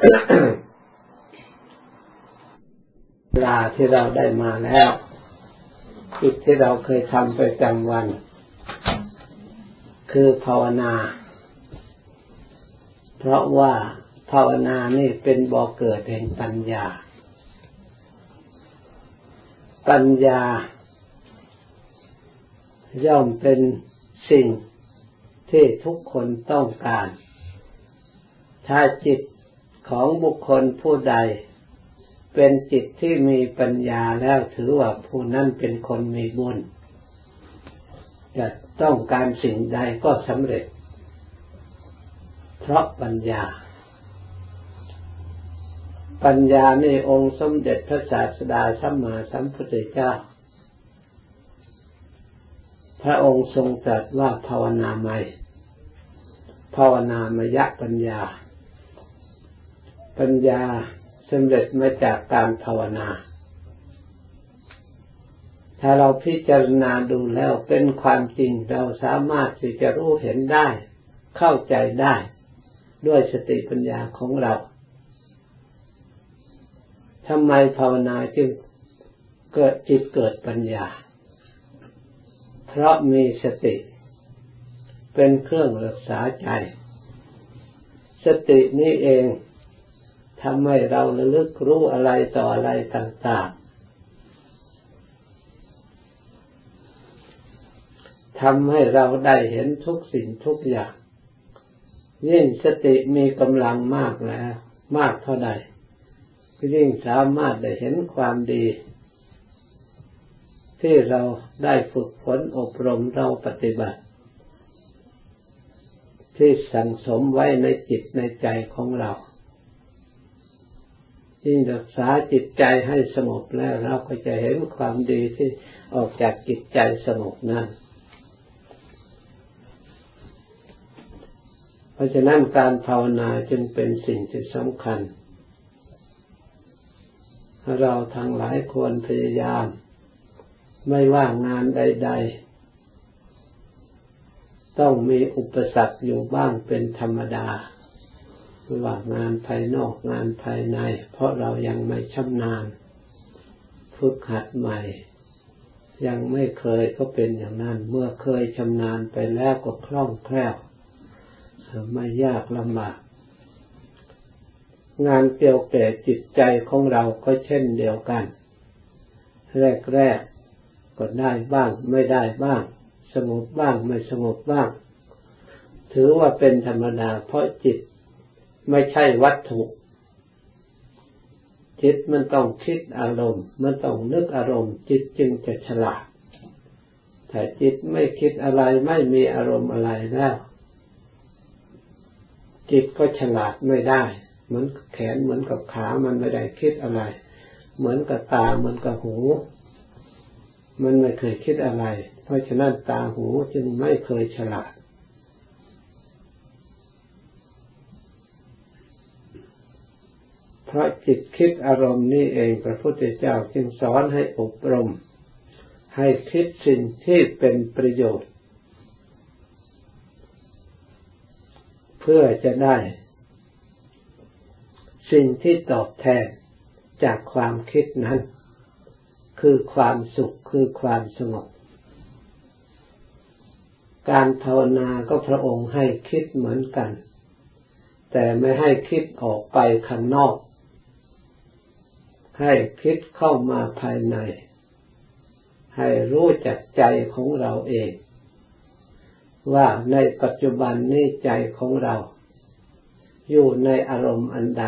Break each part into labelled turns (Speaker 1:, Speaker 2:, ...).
Speaker 1: เวลาที่เราได้มาแล้วจิตที่เราเคยทำประจำวัน คือภาวนา เพราะว่าภาวนานี่เป็นบ่อเกิดแห่งปัญญา ปัญญา ย่อมเป็นสิ่งที่ทุกคนต้องการ ถ้าจิต ของบุคคลผู้ใด เป็นจิตที่มีปัญญาแล้วถือว่าผู้นั้นเป็นคนมีบุญจะต้องการสิ่งใดก็สำเร็จ เพราะปัญญา ปัญญาในองค์สมเด็จพระศาสดาสัมมาสัมพุทธเจ้า พระองค์ทรงตรัสว่าภาวนาไม่ภาวนามยะปัญญา ปัญญาสำเร็จมาจากการภาวนา ถ้าเราพิจารณาดูแล้วเป็นความจริงเราสามารถที่จะรู้เห็นได้ เข้าใจได้ ด้วยสติปัญญาของเราทำไมภาวนาจึงเกิดจิตเกิดปัญญา เพราะมีสติ เป็นเครื่องรักษาใจ สตินี้เอง ทำให้เราระลึกรู้อะไรต่ออะไรต่างๆทำให้เราได้เห็นทุกสิ่งทุกอย่างยิ่งสติมีกำลังมากแล้ว มากเท่าใดยิ่งสามารถได้เห็นความดี ที่เราได้ฝึกฝนอบรมเราปฏิบัติ ที่สั่งสมไว้ในจิตในใจของเรา ยิ่งรักษาจิตใจให้สงบแล้วเราก็จะเห็นความดีที่ออกจากจิตใจสงบนั้น เพราะฉะนั้นการภาวนาจึงเป็นสิ่งที่สำคัญ เราทั้งหลายควรพยายาม ไม่ว่างานใด ๆ ต้องมีอุปสรรคอยู่บ้างเป็นธรรมดา ว่างานภายนอกงานภายใน เพราะเรายังไม่ชำนาญฝึกหัดใหม่ ยังไม่เคยก็เป็นอย่างนั้น เมื่อเคยชำนาญไปแล้วก็คล่องแคล่วไม่ยากลำบากงานเกี่ยวแก่จิตใจของเราก็เช่นเดียวกัน แรกๆก็ได้บ้าง ไม่ได้บ้าง สงบบ้างไม่สงบบ้าง ถือว่าเป็นธรรมดาเพราะจิต ไม่ใช่วัตถุ จิตมันต้องคิดอารมณ์ มันต้องนึกอารมณ์ จิตจึงจะฉลาดแต่จิตไม่คิดอะไรไม่มีอารมณ์อะไรแล้วจิตก็ฉลาดไม่ได้เหมือนแขนเหมือนกับขามันไม่ได้คิดอะไร เหมือนกับตาเหมือนกับหู มันไม่เคยคิดอะไร เพราะฉะนั้นตาหูจึงไม่เคยฉลาด เพราะจิตคิดอารมณ์นี้เองพระพุทธเจ้าจึงสอนให้อบรม ให้คิดสิ่งที่เป็นประโยชน์ เพื่อจะได้ สิ่งที่ตอบแทนจากความคิดนั้น คือความสุขคือความสงบการภาวนาก็พระองค์ให้คิดเหมือนกัน แต่ไม่ให้คิดออกไปข้างนอก ให้คิดเข้ามาภายใน ให้รู้จักใจของเราเอง ว่าในปัจจุบันนี้ใจของเรา อยู่ในอารมณ์อันใด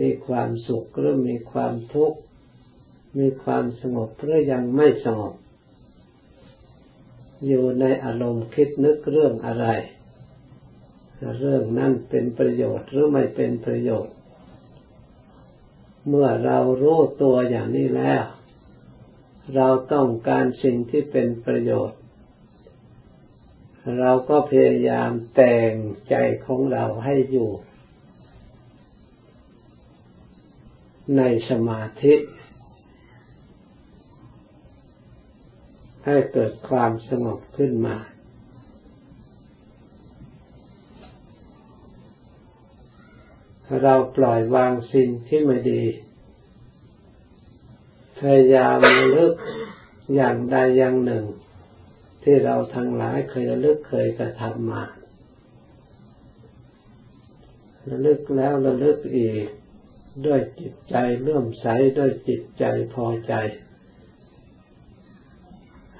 Speaker 1: มีความสุขหรือมีความทุกข์ มีความสงบหรือยังไม่สงบ อยู่ในอารมณ์คิดนึกเรื่องอะไร เรื่องนั้นเป็นประโยชน์หรือไม่เป็นประโยชน์ เมื่อเรารู้ตัวอย่างนี้แล้ว เราต้องการสิ่งที่เป็นประโยชน์ เราก็พยายามแต่งใจของเราให้อยู่ ในสมาธิ ให้เกิดความสงบขึ้นมา เราปล่อยวางสิ่งที่ไม่ดี พยายามลึกอย่างใดอย่างหนึ่ง ที่เราทั้งหลายเคยระลึกเคยกระทำมาระลึกแล้วระลึกอีก ด้วยจิตใจเลื่อมใสด้วยจิตใจพอใจ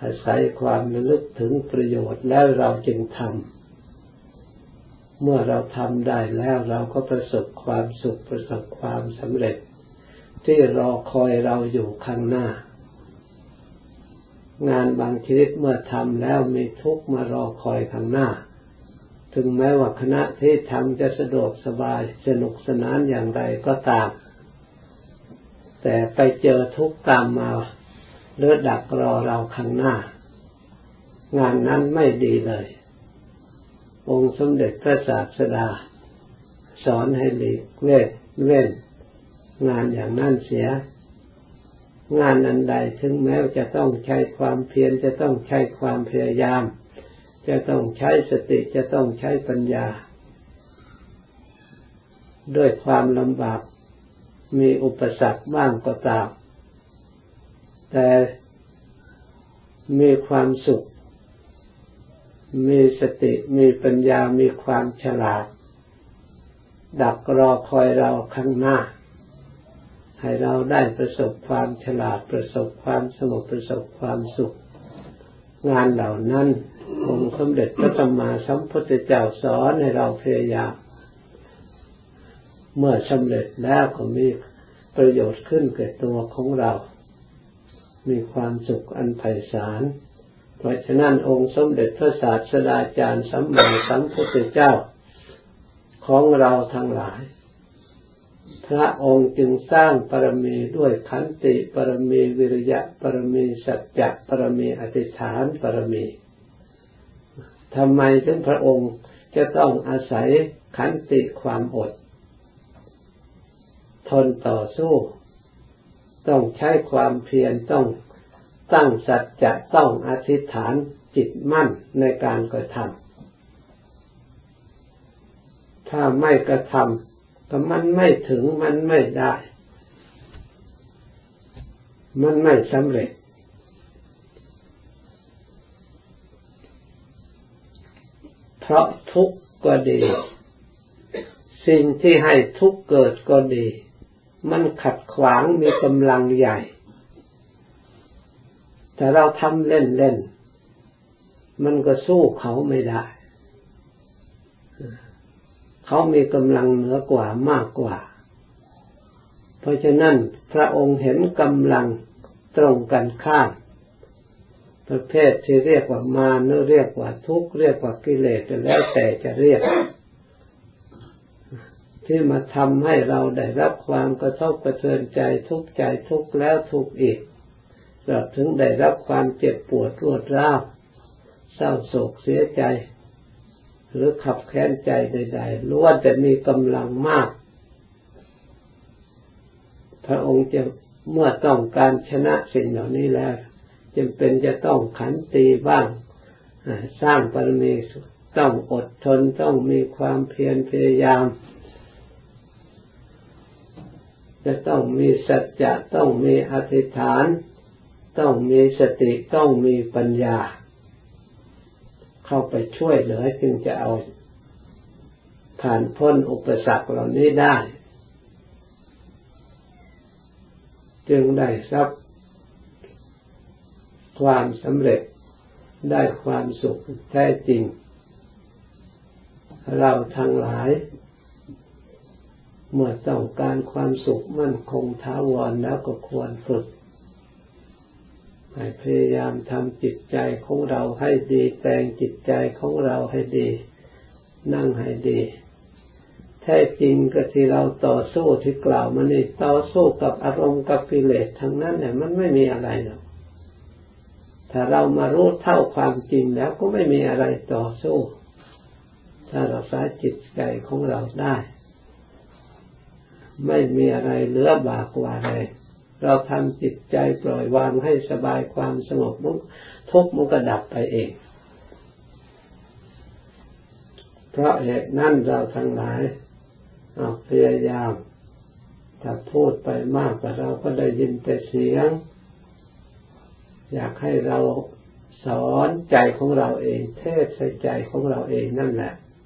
Speaker 1: อาศัยความระลึกถึงประโยชน์แล้วเราจึงทำ เมื่อเราทำได้แล้วเราก็ประสบความสุขประสบความสำเร็จ ที่รอคอยเราอยู่ข้างหน้า งานบางชนิดเมื่อทำแล้วมีทุกมารอคอยข้างหน้า ถึงแม้ว่าคณะที่ทำจะสะดวกสบายสนุกสนานอย่างไรก็ตาม แต่ไปเจอทุกตามมาหรือดักรอเราข้างหน้า งานนั้นไม่ดีเลย องค์สมเด็จพระศาสดา สอนให้หลีกเว้นเว้น งานอย่างนั้นเสีย งานอันใดถึงแม้จะต้องใช้ความเพียรจะต้องใช้ความพยายาม จะต้องใช้สติจะต้องใช้ปัญญา ด้วยความลำบากมีอุปสรรคบ้างก็ตามแต่มีความสุข มีสติมีปัญญามีความฉลาด ดักรอคอยเราข้างหน้า ให้เราได้ประสบความฉลาดประสบความสงบประสบความสุข งานเหล่านั้นองค์สมเด็จพระสัมมาสัมพุทธเจ้าสอนให้เราพยายาม เมื่อสำเร็จแล้วก็มีประโยชน์ขึ้นเกิดตัวของเรา มีความสุขอันไพศาล เพราะฉะนั้นองค์สมเด็จพระศาสดาจารย์สัมมาสัมพุทธเจ้าของเราทั้งหลาย พระองค์จึงสร้างปรมีด้วยขันติปรมีวิริยะปรมีสัจจะปรมีอธิษฐานปรมีทำไมถึงพระองค์จะต้องอาศัยขันติความอด ทนต่อสู้ ต้องใช้ความเพียรต้อง ตั้งสัจจะต้องอธิษฐานจิตมั่นในการกระทำถ้าไม่กระทำก็มันไม่ถึงมันไม่ได้ มันไม่สำเร็จ เพราะทุกข์ก็ดี สิ่งที่ให้ทุกข์เกิดก็ดี มันขัดขวางมีกำลังใหญ่ แต่เราทำเล่นเล่นมันก็สู้เขาไม่ได้ เขามีกำลังเหนือกว่ามากกว่า เพราะฉะนั้นพระองค์เห็นกำลังตรงกันข้าม ประเภทที่เรียกว่ามาเนื้อเรียกว่าทุกข์เรียกว่ากิเลสแล้วแต่จะเรียก ที่มาทำให้เราได้รับความกระทบกระเทือนใจทุกข์ใจทุกข์แล้วทุกข์อีก เราถึงได้รับความเจ็บปวดรวดร้าวเศร้าโศกเสียใจ หรือขับแค้นใจใดๆล้วนแต่มีกำลังมาก พระองค์จะเมื่อต้องการชนะสิ่งเหล่านี้แล้วจำเป็นจะต้องขันตีบ้าง สร้างปรมีต้องอดทนต้องมีความเพียรพยายาม จะต้องมีสัจจะต้องมีอธิษฐาน ต้องมีสติต้องมีปัญญา เข้าไปช่วยเหลือจึงจะเอาผ่านพ้นอุปสรรคเหล่านี้ได้ จึงได้ทรัพย์ความสำเร็จได้ความสุขแท้จริง เราทั้งหลาย เมื่อต้องการความสุขมั่นคงท้าวรแล้วก็ควรฝึก ให้พยายามทำจิตใจของเราให้ดี แต่งจิตใจของเราให้ดี นั่งให้ดี แท้จริงก็ที่เราต่อสู้ที่กล่าวมานี่ต่อสู้กับอารมณ์กับกิเลสทั้งนั้นเนี่ยมันไม่มีอะไรหรอกถ้าเรามารู้เท่าความจริงแล้วก็ไม่มีอะไรต่อสู้ ถ้าเราสายจิตใจของเราได้ ไม่มีอะไรเหลือบากกว่าเลย เราทำจิตใจปล่อยวางให้สบายความสงบมุกทุกมันก็ดับไปเอง เพราะเหตุนั้นเราทั้งหลายพยายามถ้าพูดไปมากแต่เราก็ได้ยินแต่เสียง อยากให้เราสอนใจของเราเอง เทศใส่ใจของเราเองนั่นแหละ